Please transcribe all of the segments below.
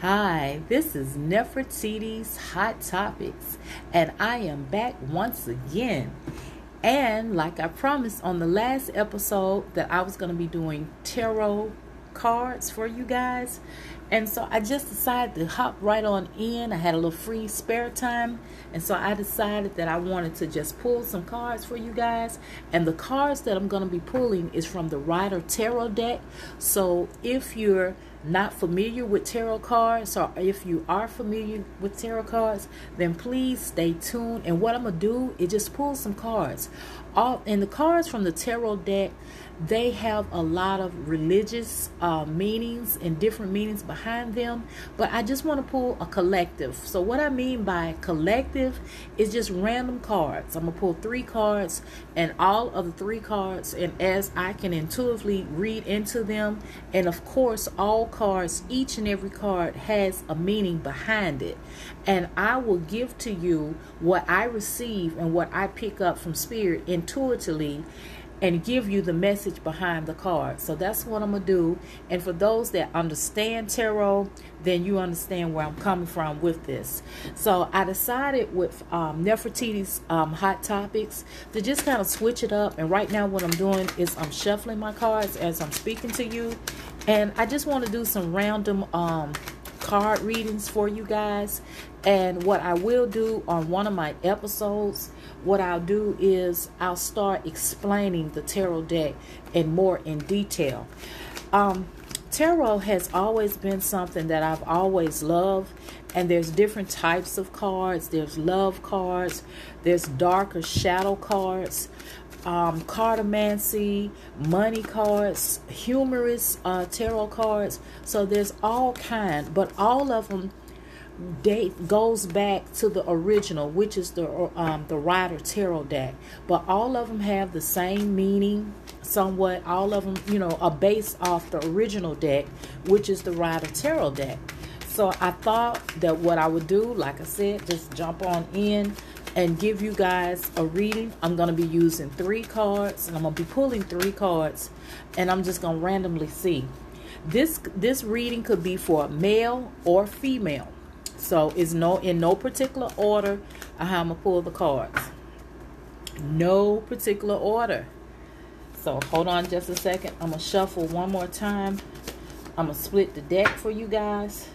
Hi, this is Nefertiti's Hot Topics, and I am back once again. And like I promised on the last episode, that I was going to be doing tarot cards for you guys. And so I just decided to hop right on in. I had a little free spare time. And so I decided that I wanted to just pull some cards for you guys. And the cards that I'm going to be pulling is from the Rider Tarot deck. So if you're not familiar with tarot cards or if you are familiar with tarot cards then please stay tuned. And what i'm gonna do is just pull some cards. All and the cards from the tarot deck they have a lot of religious uh, meanings and different meanings behind them but i just want to pull a collective. So what i mean by collective is just random cards. I'm gonna pull three cards and all of the three cards and as i can intuitively read into them and of course all cards each and every card has a meaning behind it. And i will give to you what i receive and what i pick up from spirit intuitively and give you the message behind the card. So that's what I'm going to do. And for those that understand tarot, then you understand where I'm coming from with this. So I decided with um, Nefertiti's um, Hot Topics to just kind of switch it up. And right now, what I'm doing is I'm shuffling my cards as I'm speaking to you. And I just want to do some random um, card readings for you guys. And what I will do on one of my episodes what I'll do is I'll start explaining the tarot deck in more in detail. Um, tarot has always been something that I've always loved, and there's different types of cards. There's love cards, there's darker shadow cards, um, cartomancy, money cards, humorous uh, tarot cards. So there's all kind, but all of them date goes back to the original, which is the um, the Rider Tarot deck. But all of them have the same meaning, somewhat. All of them, you know, are based off the original deck, which is the Rider Tarot deck. So I thought that what I would do, like I said, just jump on in and give you guys a reading. I'm going to be using three cards, and I'm going to be pulling three cards, and I'm just going to randomly see. This this reading could be for a male or female. So it's no in no particular order how I'm gonna pull the cards. No particular order. So hold on just a second. I'm gonna shuffle one more time. I'm gonna split the deck for you guys.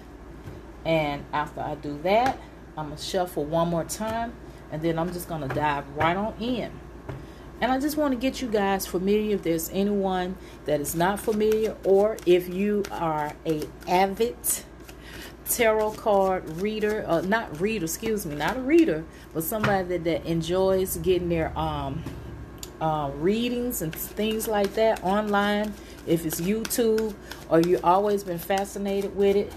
And after I do that, I'm gonna shuffle one more time and then I'm just gonna dive right on in. And I just want to get you guys familiar if there's anyone that is not familiar or if you are a avid tarot card reader, uh, not reader, excuse me, not a reader, but somebody that, that enjoys getting their um, uh, readings and things like that online. If it's YouTube or you've always been fascinated with it,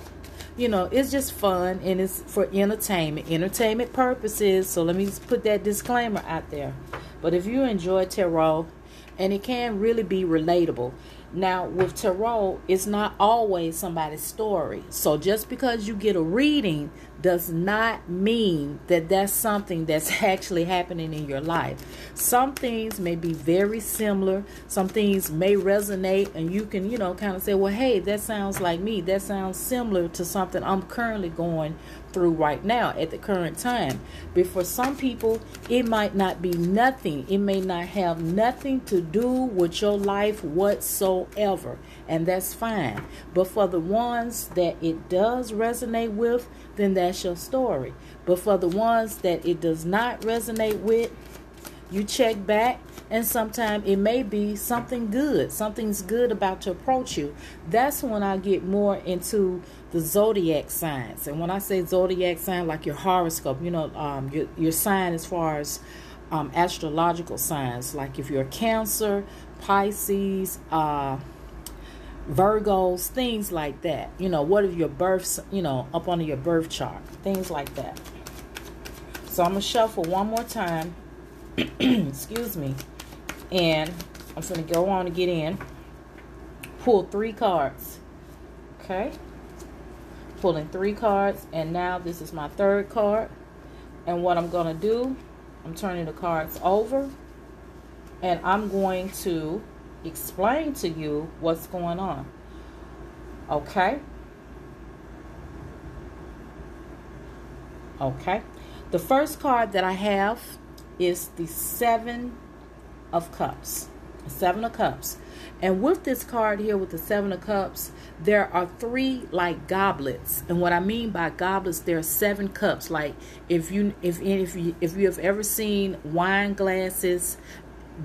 you know, it's just fun and it's for entertainment, entertainment purposes. So let me just put that disclaimer out there. But if you enjoy tarot, and it can really be relatable. Now, with tarot, it's not always somebody's story. So just because you get a reading does not mean that that's something that's actually happening in your life. Some things may be very similar, some things may resonate, and you can, you know, kind of say, well, hey, that sounds like me. That sounds similar to something I'm currently going through right now at the current time. But for some people, it might not be nothing. It may not have nothing to do with your life whatsoever. And that's fine. But for the ones that it does resonate with, then that's your story. But for the ones that it does not resonate with, you check back and sometimes it may be something good something's good about to approach you. That's when i get more into the zodiac signs. And when i say zodiac sign like your horoscope you know um, your, your sign as far as um, astrological signs. Like if you're cancer pisces uh, virgos things like that. You know what if your births you know up under your birth chart? Things like that. So i'm gonna shuffle one more time excuse me and I'm going to go on to get in. Pull three cards. Okay. Pulling three cards. And now this is my third card. And what I'm going to do, I'm turning the cards over. And I'm going to explain to you what's going on. Okay. Okay. The first card that I have is the Seven of Cups. Seven of Cups. And with this card here with the Seven of Cups, there are three like goblets. And what I mean by goblets, there are seven cups. Like if you if if you if you have ever seen wine glasses,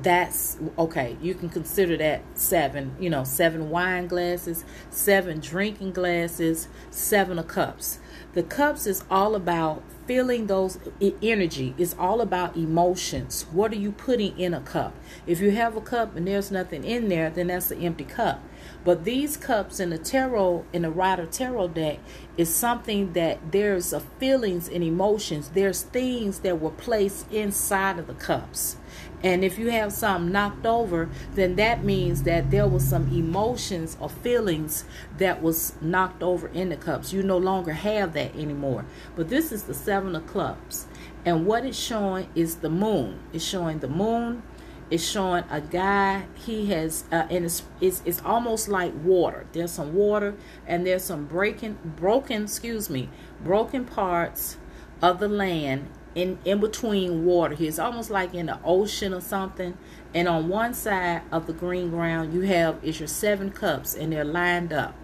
that's okay. You can consider that seven. You know, seven wine glasses, seven drinking glasses, seven of cups. The cups is all about feeling those energy. It's all about emotions. What are you putting in a cup? If you have a cup and there's nothing in there, then that's an empty cup. But these cups in the tarot, in the Rider Tarot deck, is something that there's a feelings and emotions. There's things that were placed inside of the cups. And if you have something knocked over, then that means that there was some emotions or feelings that was knocked over in the cups. You no longer have that anymore. But this is the seven of cups. And what it's showing is the moon. It's showing the moon. It's showing a guy. He has, uh, and it's, it's it's almost like water. There's some water, and there's some breaking, broken, excuse me, broken parts of the land in in between water here. It's almost like in the ocean or something. And on one side of the green ground, you have is your seven cups, and they're lined up.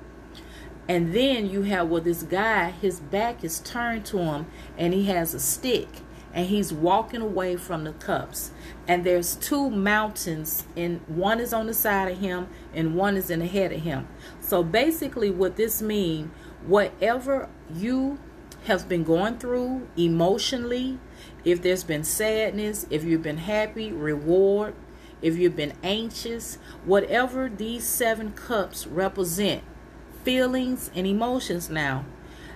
And then you have well, this guy, his back is turned to him, and he has a stick, and he's walking away from the cups. And there's two mountains, and one is on the side of him, and one is in the head of him. So basically, what this means, whatever you have been going through emotionally, if there's been sadness, if you've been happy, reward, if you've been anxious, whatever these seven cups represent, feelings and emotions now,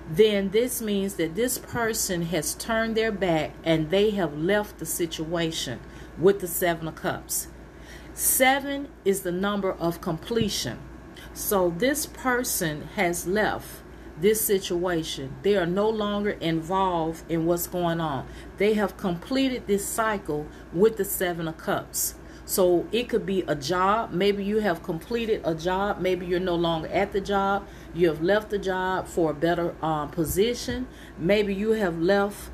then this means that this person has turned their back and they have left the situation with the seven of cups. Seven is the number of completion. So this person has left this situation. They are no longer involved in what's going on. They have completed this cycle with the Seven of Cups. So it could be a job. Maybe you have completed a job. Maybe you're no longer at the job. You have left the job for a better uh, position. Maybe you have left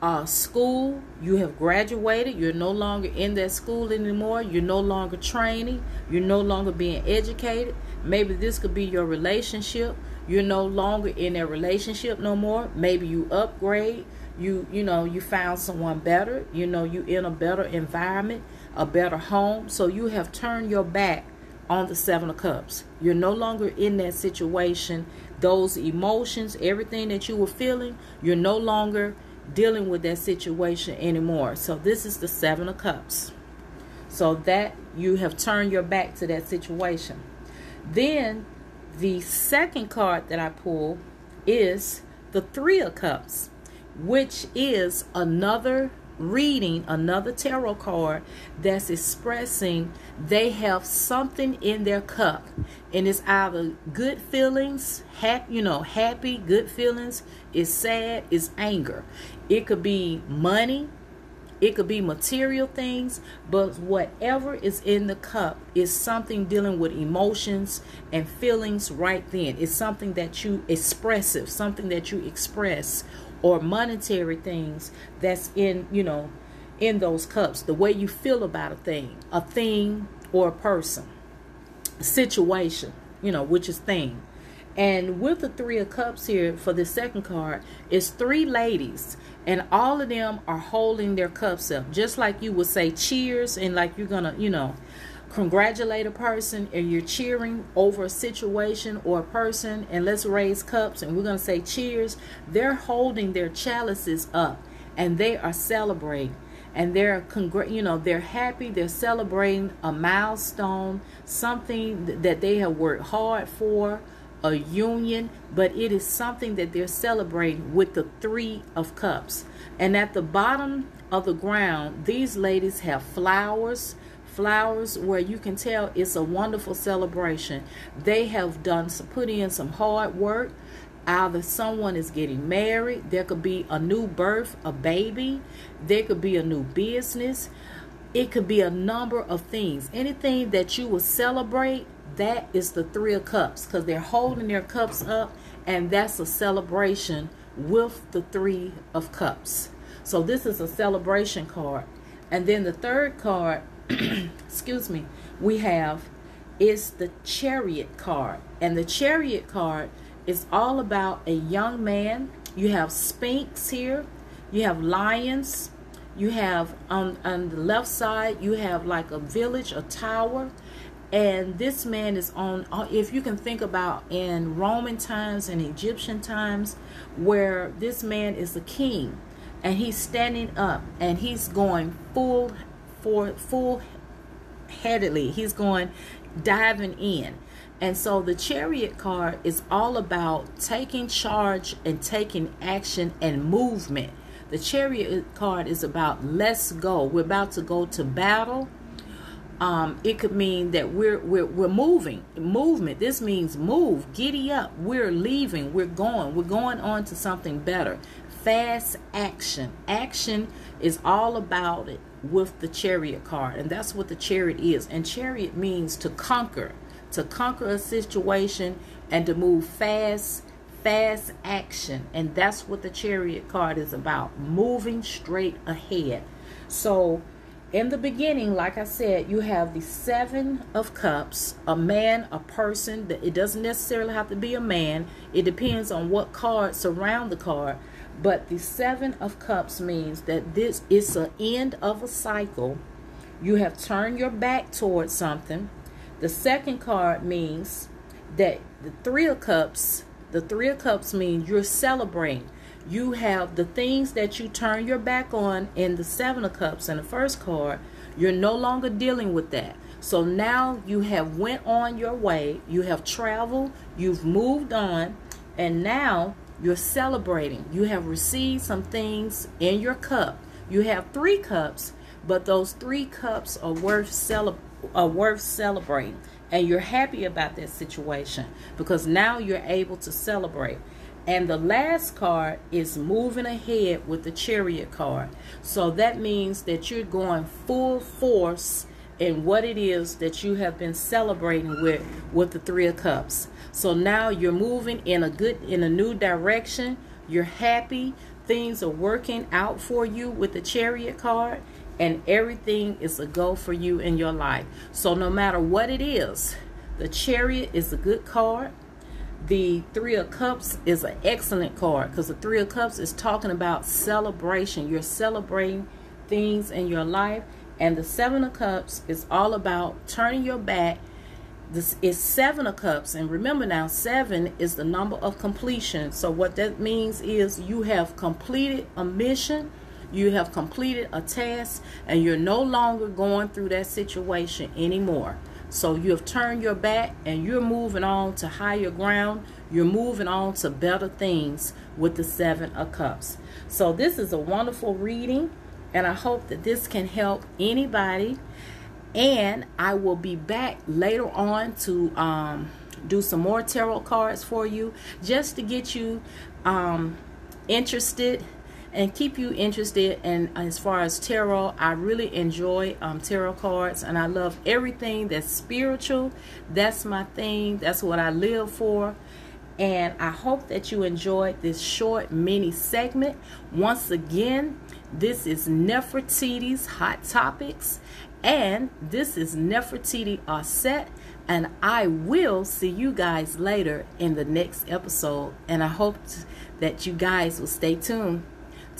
uh, school. You have graduated. You're no longer in that school anymore. You're no longer training. You're no longer being educated. Maybe this could be your relationship you're no longer in a relationship no more. Maybe you upgrade. You you know you found someone better. You know you in a better environment a better home. So you have turned your back on the seven of cups. You're no longer in that situation. Those emotions everything that you were feeling you're no longer dealing with that situation anymore. So this is the seven of cups. So that you have turned your back to that situation. Then the second card that I pull is the Three of Cups, which is another reading, another tarot card that's expressing they have something in their cup. And it's either good feelings, you know, happy, good feelings, it's sad, it's anger. It could be money, it could be material things, but whatever is in the cup is something dealing with emotions and feelings right then. It's something that you expressive, something that you express or monetary things that's in, you know, in those cups. The way you feel about a thing, a thing or a person, situation, you know, which is thing. And with the Three of Cups here for the second card, is three ladies and all of them are holding their cups up. Just like you would say cheers and like you're gonna you know congratulate a person and you're cheering over a situation or a person and let's raise cups and we're gonna say cheers. They're holding their chalices up and they are celebrating. And they're congr- you know they're happy. They're celebrating a milestone something that they have worked hard for a union, but it is something that they're celebrating with the Three of Cups. And at the bottom of the ground, these ladies have flowers, flowers where you can tell it's a wonderful celebration. They have done some, put in some hard work. Either someone is getting married, there could be a new birth, a baby, there could be a new business. It could be a number of things. Anything that you will celebrate, that is the three of cups because they're holding their cups up and that's a celebration with the Three of Cups. So this is a celebration card. And then the third card, excuse me, we have is the Chariot card. And the Chariot card is all about a young man. You have Sphinx here, you have lions, you have on, on the left side, you have like a village, a tower. And this man is on, if you can think about in Roman times and Egyptian times, where this man is the king and he's standing up and he's going full for full headedly. He's going diving in. And so the chariot card is all about taking charge and taking action and movement. The chariot card is about let's go. We're about to go to battle. Um, it could mean that we're, we're we're moving. Movement this means move. Giddy up. We're leaving. We're going. We're going on to something better. Fast action. Action is all about it with the chariot card and that's what the chariot is. And chariot means to conquer to conquer a situation and to move fast fast action. And that's what the chariot card is about moving straight ahead. So, in the beginning, like I said, you have the seven of cups, a man, a person. It doesn't necessarily have to be a man, it depends on what cards surround the card. But the seven of cups means that this is the end of a cycle. You have turned your back towards something. The second card means that the three of cups the Three of Cups means you're celebrating. You have the things that you turn your back on in the Seven of Cups in the first card. You're no longer dealing with that. So now you have went on your way. You have traveled. You've moved on. And now you're celebrating. You have received some things in your cup. You have three cups, but those three cups are worth cele- are worth celebrating and you're happy about that situation because now you're able to celebrate. And the last card is moving ahead with the chariot card. So that means that you're going full force in what it is that you have been celebrating with with the 3 of cups. So now you're moving in a good in a new direction. You're happy. Things are working out for you with the chariot card and everything is a go for you in your life. So no matter what it is, the chariot is a good card. The three of cups is an excellent card because the three of cups is talking about celebration. You're celebrating things in your life. And the seven of cups is all about turning your back. This is seven of cups. And remember now, seven is the number of completion. So what that means is you have completed a mission you have completed a task and you're no longer going through that situation anymore. So you have turned your back and you're moving on to higher ground. You're moving on to better things with the Seven of Cups. So this is a wonderful reading and I hope that this can help anybody. And I will be back later on to um, do some more tarot cards for you just to get you um, interested and keep you interested in as far as tarot. I really enjoy um, tarot cards and i love everything that's spiritual. That's my thing. That's what i live for. And i hope that you enjoyed this short mini segment. Once again this is nefertiti's hot topics and this is nefertiti Aset and i will see you guys later in the next episode. And i hope that you guys will stay tuned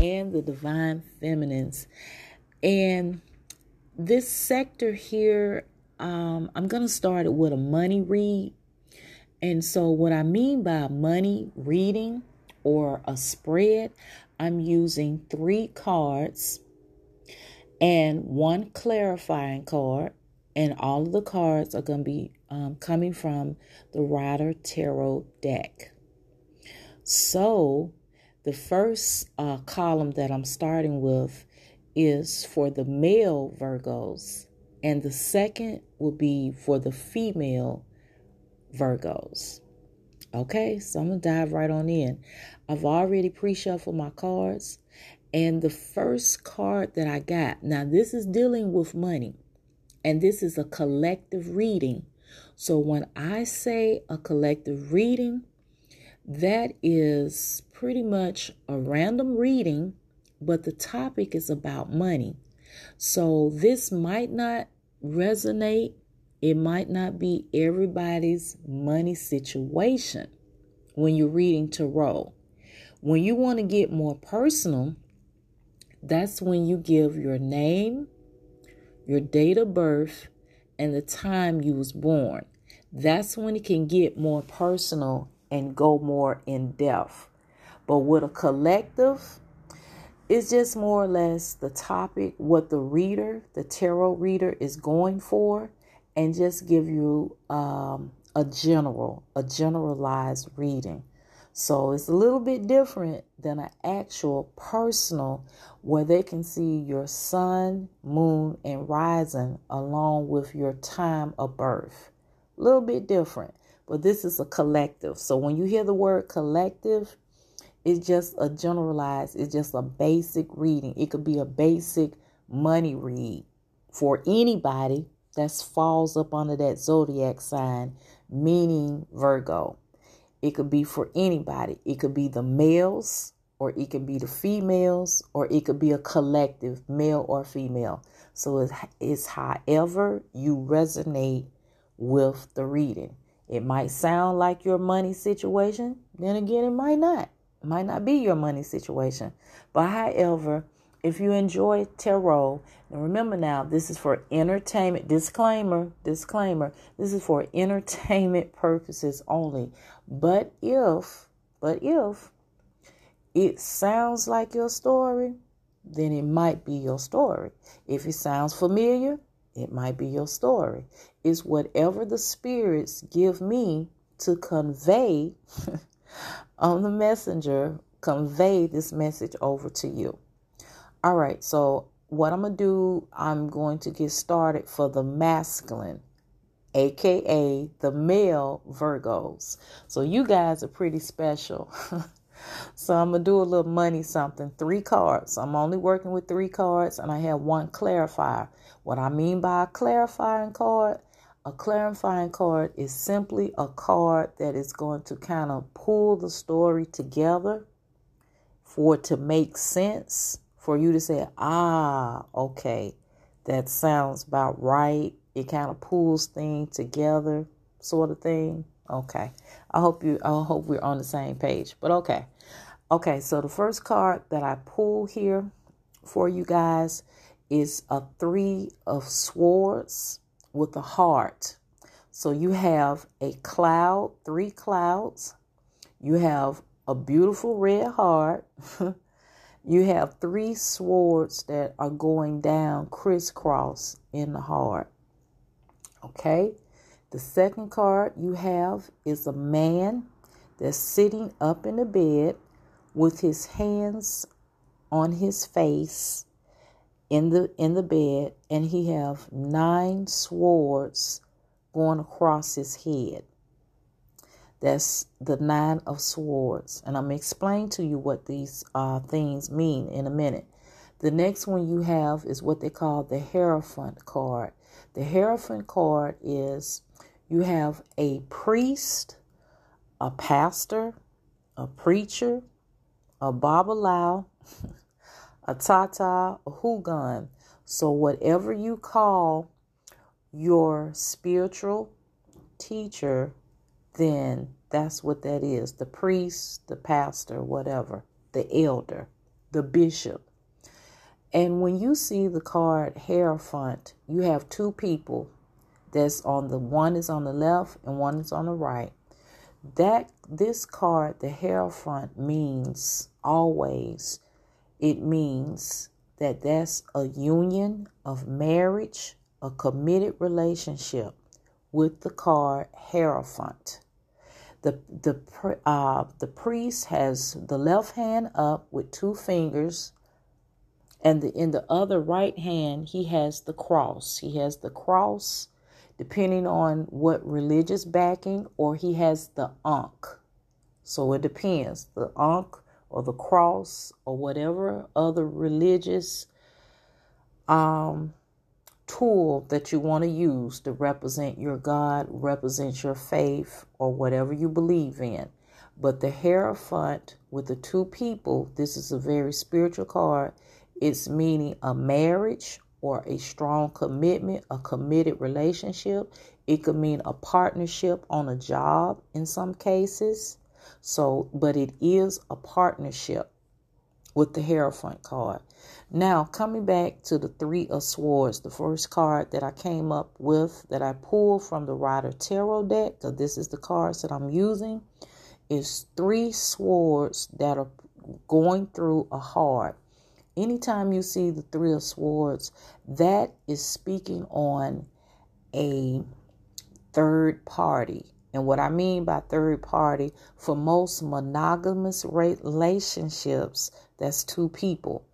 And the divine feminines. And this sector here, um, I'm going to start it with a money read. And so, what I mean by money reading or a spread, I'm using three cards and one clarifying card, and all of the cards are going to be um, coming from the Rider Tarot deck. So, the first uh, column that I'm starting with is for the male Virgos, and the second will be for the female Virgos. Okay, so I'm gonna dive right on in. I've already pre shuffled my cards, and the first card that I got now, this is dealing with money, and this is a collective reading. So when I say a collective reading, that is pretty much a random reading, but the topic is about money. So this might not resonate, it might not be everybody's money situation when you're reading tarot. When you want to get more personal, that's when you give your name, your date of birth, and the time you was born. That's when it can get more personal and go more in depth. But with a collective, it's just more or less the topic, what the reader, the tarot reader, is going for, and just give you um, a general, a generalized reading. So it's a little bit different than an actual personal where they can see your sun, moon, and rising along with your time of birth. A little bit different, but this is a collective. So when you hear the word collective, it's just a generalized, it's just a basic reading. It could be a basic money read for anybody that falls up under that zodiac sign, meaning Virgo. It could be for anybody. It could be the males, or it could be the females, or it could be a collective, male or female. So it's, however you resonate with the reading. It might sound like your money situation, then again, it might not. Might not be your money situation. But however, if you enjoy tarot, and remember now, this is for entertainment. Disclaimer, disclaimer. This is for entertainment purposes only. But if, but if it sounds like your story, then it might be your story. If it sounds familiar, it might be your story. It's whatever the spirits give me to convey on the messenger, convey this message over to you. All right, so what I'm going to do, I'm going to get started for the masculine, aka the male Virgos. So you guys are pretty special. so I'm going to do a little money something. Three cards. I'm only working with three cards, and I have one clarifier. What I mean by a clarifying card, a clarifying card is simply a card that is going to kind of pull the story together for it to make sense for you to say, ah, okay, that sounds about right. It kind of pulls things together, sort of thing. Okay. I hope you I hope we're on the same page. But okay. Okay, so the first card that I pull here for you guys is a three of swords with a heart. So you have a cloud, three clouds. You have a beautiful red heart. You have three swords that are going down crisscross in the heart. Okay? The second card you have is a man that's sitting up in the bed with his hands on his face in the in the bed and he have nine swords going across his head. That's the Nine of Swords. And I'm to explain to you what these uh, things mean in a minute. The next one you have is what they call the Hierophant card. The Hierophant card is you have a priest, a pastor, a preacher, a babalao, a tata, a houngan. So, whatever you call your spiritual teacher then that's what that is the priest, the pastor, whatever, the elder, the bishop. And when you see the card Hierophant, you have two people that's on the one is on the left and one is on the right. That this card, the Hierophant, means always it means that that's a union of marriage, a committed relationship with the card Hierophant. The, the, uh, the priest has the left hand up with two fingers, and the, in the other right hand, he has the cross. He has the cross, depending on what religious backing, or he has the ankh. So it depends. The ankh or the cross or whatever other religious um, tool that you want to use to represent your God, represent your faith, or whatever you believe in. But the Hierophant with the two people, this is a very spiritual card. It's meaning a marriage or a strong commitment, a committed relationship. It could mean a partnership on a job in some cases. So, but it is a partnership with the Hierophant card. Now, coming back to the Three of Swords, the first card that I came up with that I pulled from the Rider Tarot deck, because this is the cards that I'm using, is three swords that are going through a heart. Anytime you see the Three of Swords, that is speaking on a third party. And what I mean by third party, for most monogamous relationships, that's two people.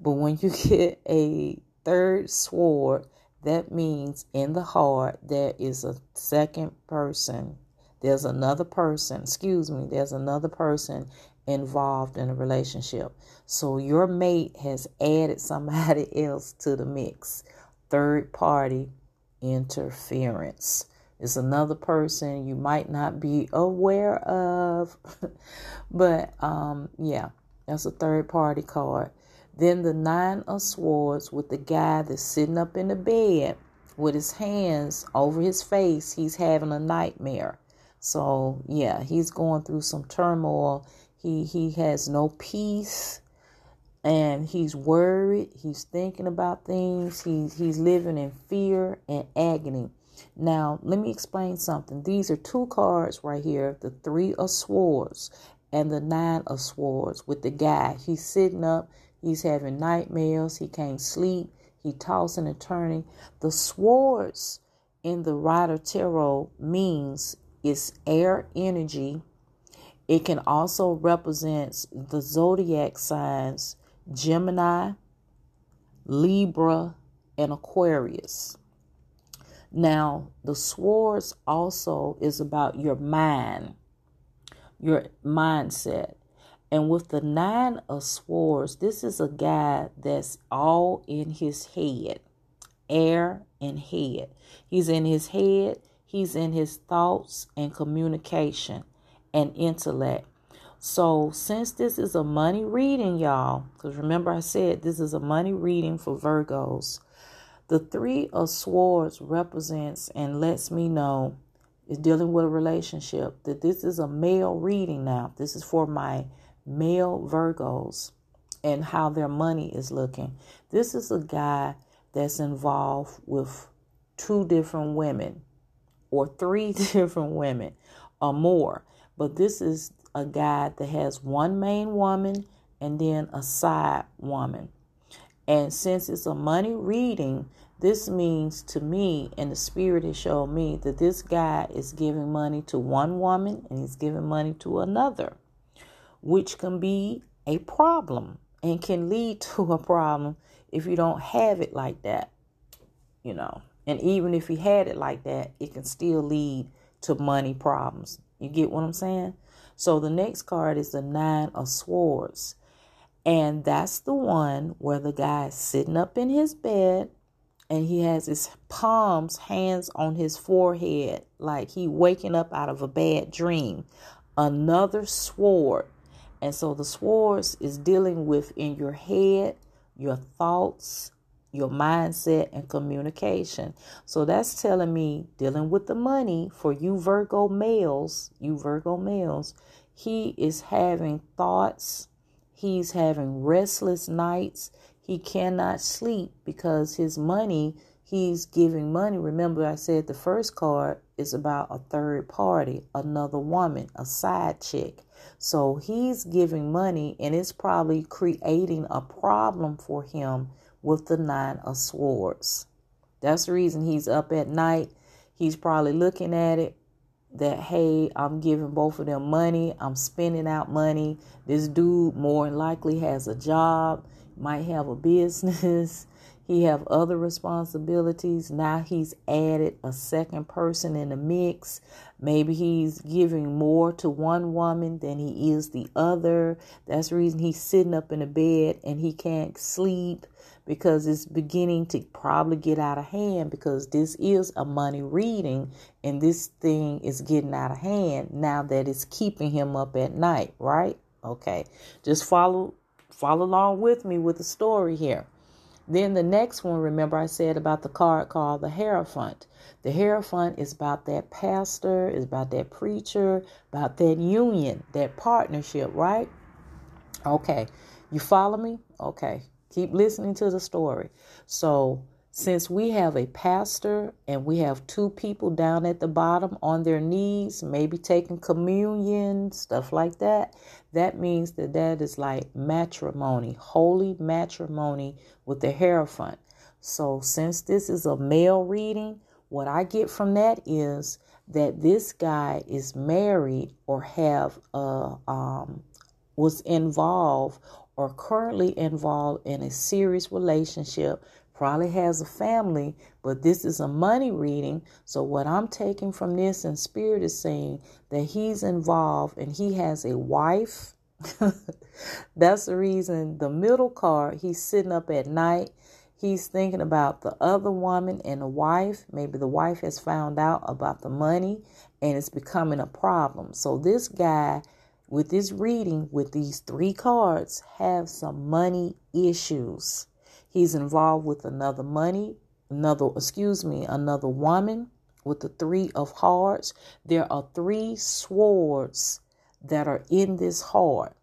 But when you get a third sword, that means in the heart there is a second person. There's another person, excuse me, there's another person involved in a relationship. So your mate has added somebody else to the mix. Third party interference is another person you might not be aware of. but um, yeah, that's a third party card. Then the nine of swords with the guy that's sitting up in the bed with his hands over his face. He's having a nightmare. So yeah, he's going through some turmoil. He he has no peace and he's worried. He's thinking about things. He's he's living in fear and agony. Now, let me explain something. These are two cards right here the Three of Swords and the Nine of Swords with the guy. He's sitting up, he's having nightmares, he can't sleep, he tossing and turning. The swords in the Rider Tarot means it's air energy. It can also represent the zodiac signs Gemini, Libra, and Aquarius. Now, the swords also is about your mind, your mindset. And with the nine of swords, this is a guy that's all in his head, air and head. He's in his head, he's in his thoughts and communication and intellect. So, since this is a money reading, y'all, because remember I said this is a money reading for Virgos, the three of swords represents and lets me know is dealing with a relationship that this is a male reading now. This is for my male Virgos and how their money is looking. This is a guy that's involved with two different women or three different women or more. But this is a guy that has one main woman and then a side woman. And since it's a money reading, this means to me, and the spirit has shown me that this guy is giving money to one woman and he's giving money to another, which can be a problem and can lead to a problem if you don't have it like that, you know. And even if you had it like that, it can still lead to money problems. You get what I'm saying? So the next card is the Nine of Swords. And that's the one where the guy is sitting up in his bed and he has his palms, hands on his forehead, like he waking up out of a bad dream. Another sword. And so the swords is dealing with in your head, your thoughts, your mindset, and communication. So that's telling me dealing with the money for you Virgo males, you Virgo males, he is having thoughts He's having restless nights. He cannot sleep because his money he's giving money. Remember, I said the first card is about a third party, another woman, a side chick. So he's giving money, and it's probably creating a problem for him with the Nine of Swords. That's the reason he's up at night. He's probably looking at it that, hey, I'm giving both of them money. I'm spending out money. This dude more likely has a job, might have a business. He have other responsibilities. Now he's added a second person in the mix. Maybe he's giving more to one woman than he is the other. That's the reason he's sitting up in the bed and he can't sleep because it's beginning to probably get out of hand because this is a money reading and this thing is getting out of hand now that it's keeping him up at night, right? Okay. Just follow follow along with me with the story here. Then the next one, remember I said about the card called the Hierophant. The Hierophant is about that pastor, is about that preacher, about that union, that partnership, right? Okay. You follow me? Okay. Keep listening to the story. So since we have a pastor and we have two people down at the bottom on their knees, maybe taking communion, stuff like that, that means that that is like matrimony, holy matrimony with the Hierophant. So, since this is a male reading, what I get from that is that this guy is married or have a um, was involved or currently involved in a serious relationship probably has a family, but this is a money reading. So, what I'm taking from this and spirit is saying that he's involved and he has a wife. That's the reason the middle card, he's sitting up at night. He's thinking about the other woman and the wife. Maybe the wife has found out about the money and it's becoming a problem. So, this guy with this reading with these three cards have some money issues. He's involved with another money, another, excuse me, another woman with the three of hearts. There are three swords that are in this heart.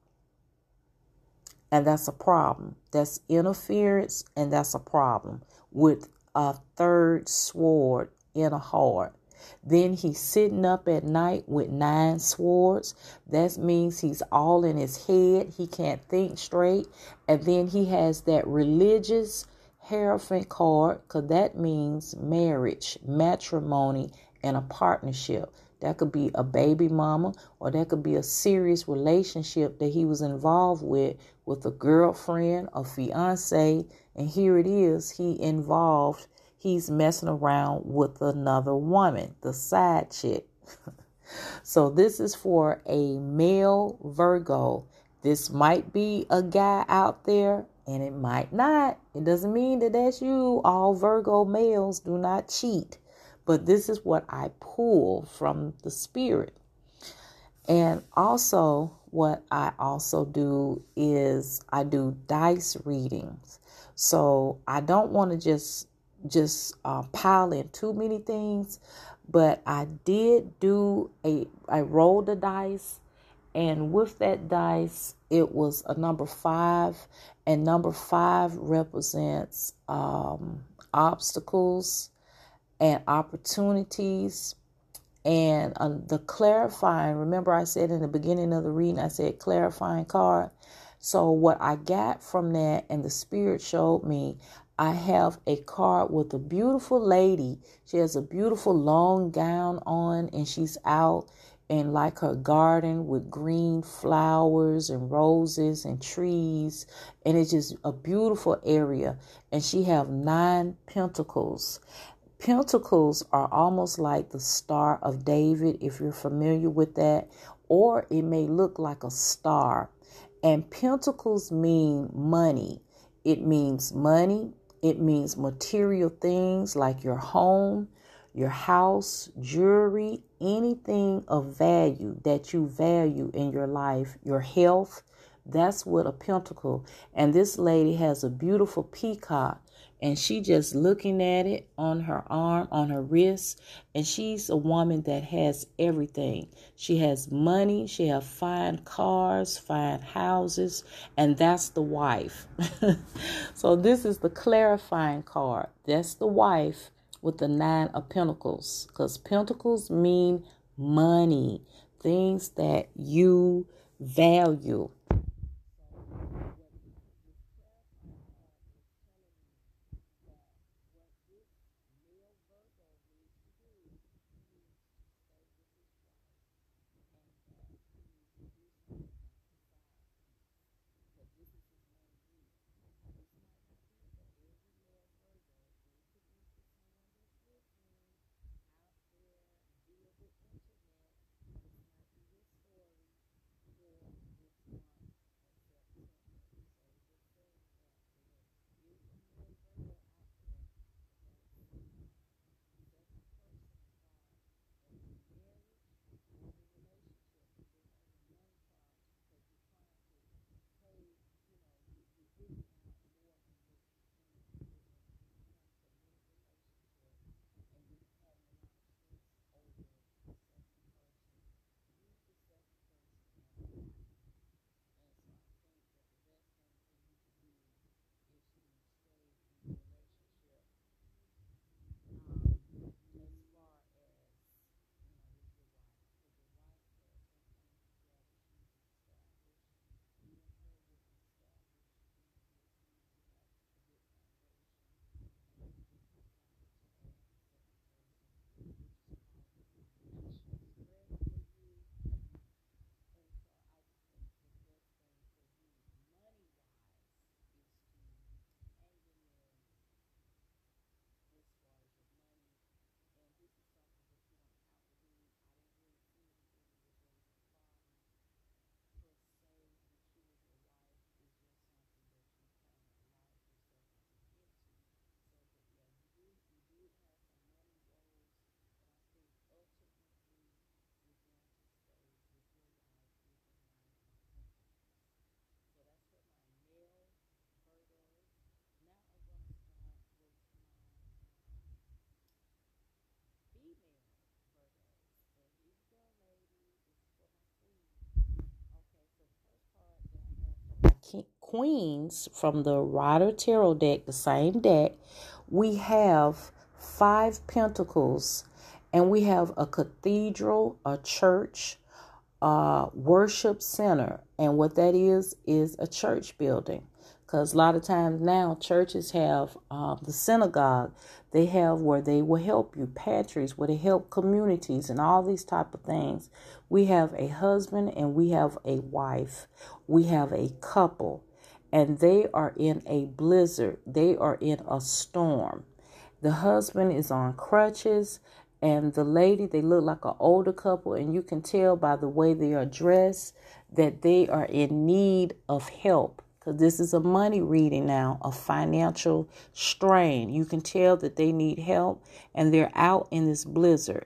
And that's a problem. That's interference, and that's a problem with a third sword in a heart. Then he's sitting up at night with nine swords. That means he's all in his head. He can't think straight. And then he has that religious Hierophant card because that means marriage, matrimony, and a partnership. That could be a baby mama or that could be a serious relationship that he was involved with with a girlfriend, a fiance, and here it is, he involved he's messing around with another woman, the side chick. so this is for a male Virgo. This might be a guy out there and it might not. It doesn't mean that that's you. All Virgo males do not cheat. But this is what I pull from the spirit. And also, what I also do is I do dice readings. So I don't want to just just uh, pile in too many things, but I did do a, I rolled the dice, and with that dice, it was a number five, and number five represents um, obstacles and opportunities. And uh, the clarifying, remember I said in the beginning of the reading, I said clarifying card. So, what I got from that, and the Spirit showed me, I have a card with a beautiful lady. She has a beautiful long gown on and she's out in like her garden with green flowers and roses and trees and it's just a beautiful area. And she have nine pentacles. Pentacles are almost like the star of david if you're familiar with that or it may look like a star. And pentacles mean money. It means money it means material things like your home, your house, jewelry, anything of value that you value in your life, your health. That's what a pentacle. And this lady has a beautiful peacock and she just looking at it on her arm, on her wrist, and she's a woman that has everything. She has money, she has fine cars, fine houses, and that's the wife. so this is the clarifying card. That's the wife with the nine of pentacles because pentacles mean money, things that you value. Queens from the Rider Tarot deck, the same deck, we have five pentacles and we have a cathedral, a church, a worship center. And what that is, is a church building. Because a lot of times now churches have uh, the synagogue. They have where they will help you, pantries where they help communities and all these type of things. We have a husband and we have a wife. We have a couple and they are in a blizzard. They are in a storm. The husband is on crutches and the lady, they look like an older couple, and you can tell by the way they are dressed that they are in need of help because this is a money reading now, a financial strain. You can tell that they need help and they're out in this blizzard.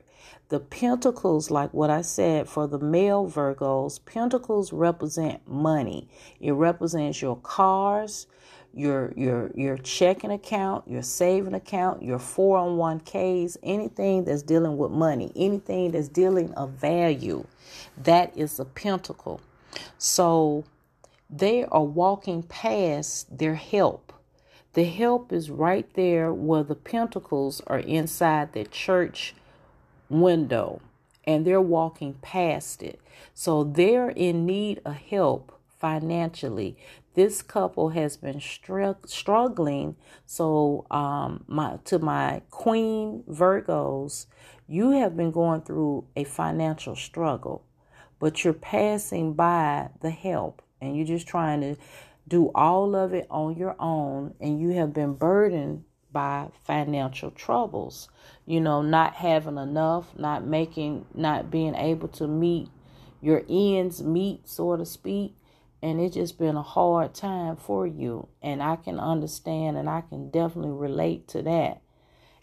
The pentacles, like what I said for the male Virgos, pentacles represent money. It represents your cars, your your your checking account, your saving account, your 401ks, anything that's dealing with money, anything that's dealing of value. That is a pentacle. So they are walking past their help. The help is right there where the pentacles are inside the church window and they're walking past it. So they're in need of help financially. This couple has been str- struggling. So, um, my to my queen Virgos, you have been going through a financial struggle, but you're passing by the help and you're just trying to do all of it on your own and you have been burdened by financial troubles. You know not having enough not making not being able to meet your ends meet so to speak. And it's just been a hard time for you. And i can understand and i can definitely relate to that.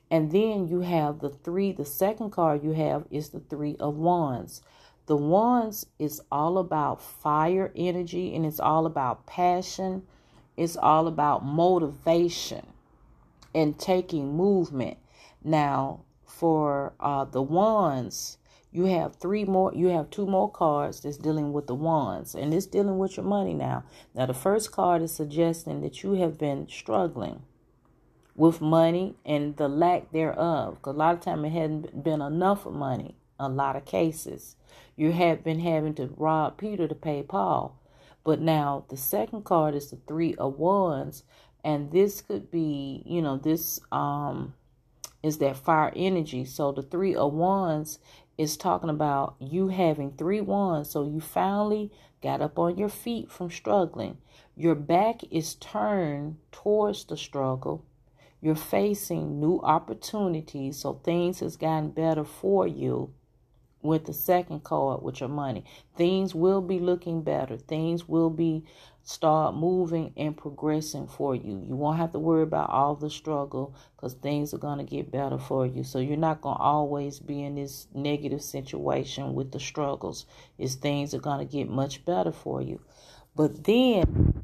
And then you have the three the second card you have is the three of wands. The wands is all about fire energy and it's all about passion. It's all about motivation. And taking movement. Now, for uh, the wands, you have three more, you have two more cards that's dealing with the wands, and it's dealing with your money now. Now, the first card is suggesting that you have been struggling with money and the lack thereof. Because a lot of time it hadn't been enough money. A lot of cases, you have been having to rob Peter to pay Paul. But now the second card is the three of wands, and this could be, you know, this um is that fire energy. So the three of wands is talking about you having three wands. So you finally got up on your feet from struggling. Your back is turned towards the struggle. You're facing new opportunities. So things has gotten better for you with the second card with your money. Things will be looking better. Things will be start moving and progressing for you. You won't have to worry about all the struggle because things are going to get better for you. So you're not going to always be in this negative situation with the struggles. Is things are going to get much better for you. But then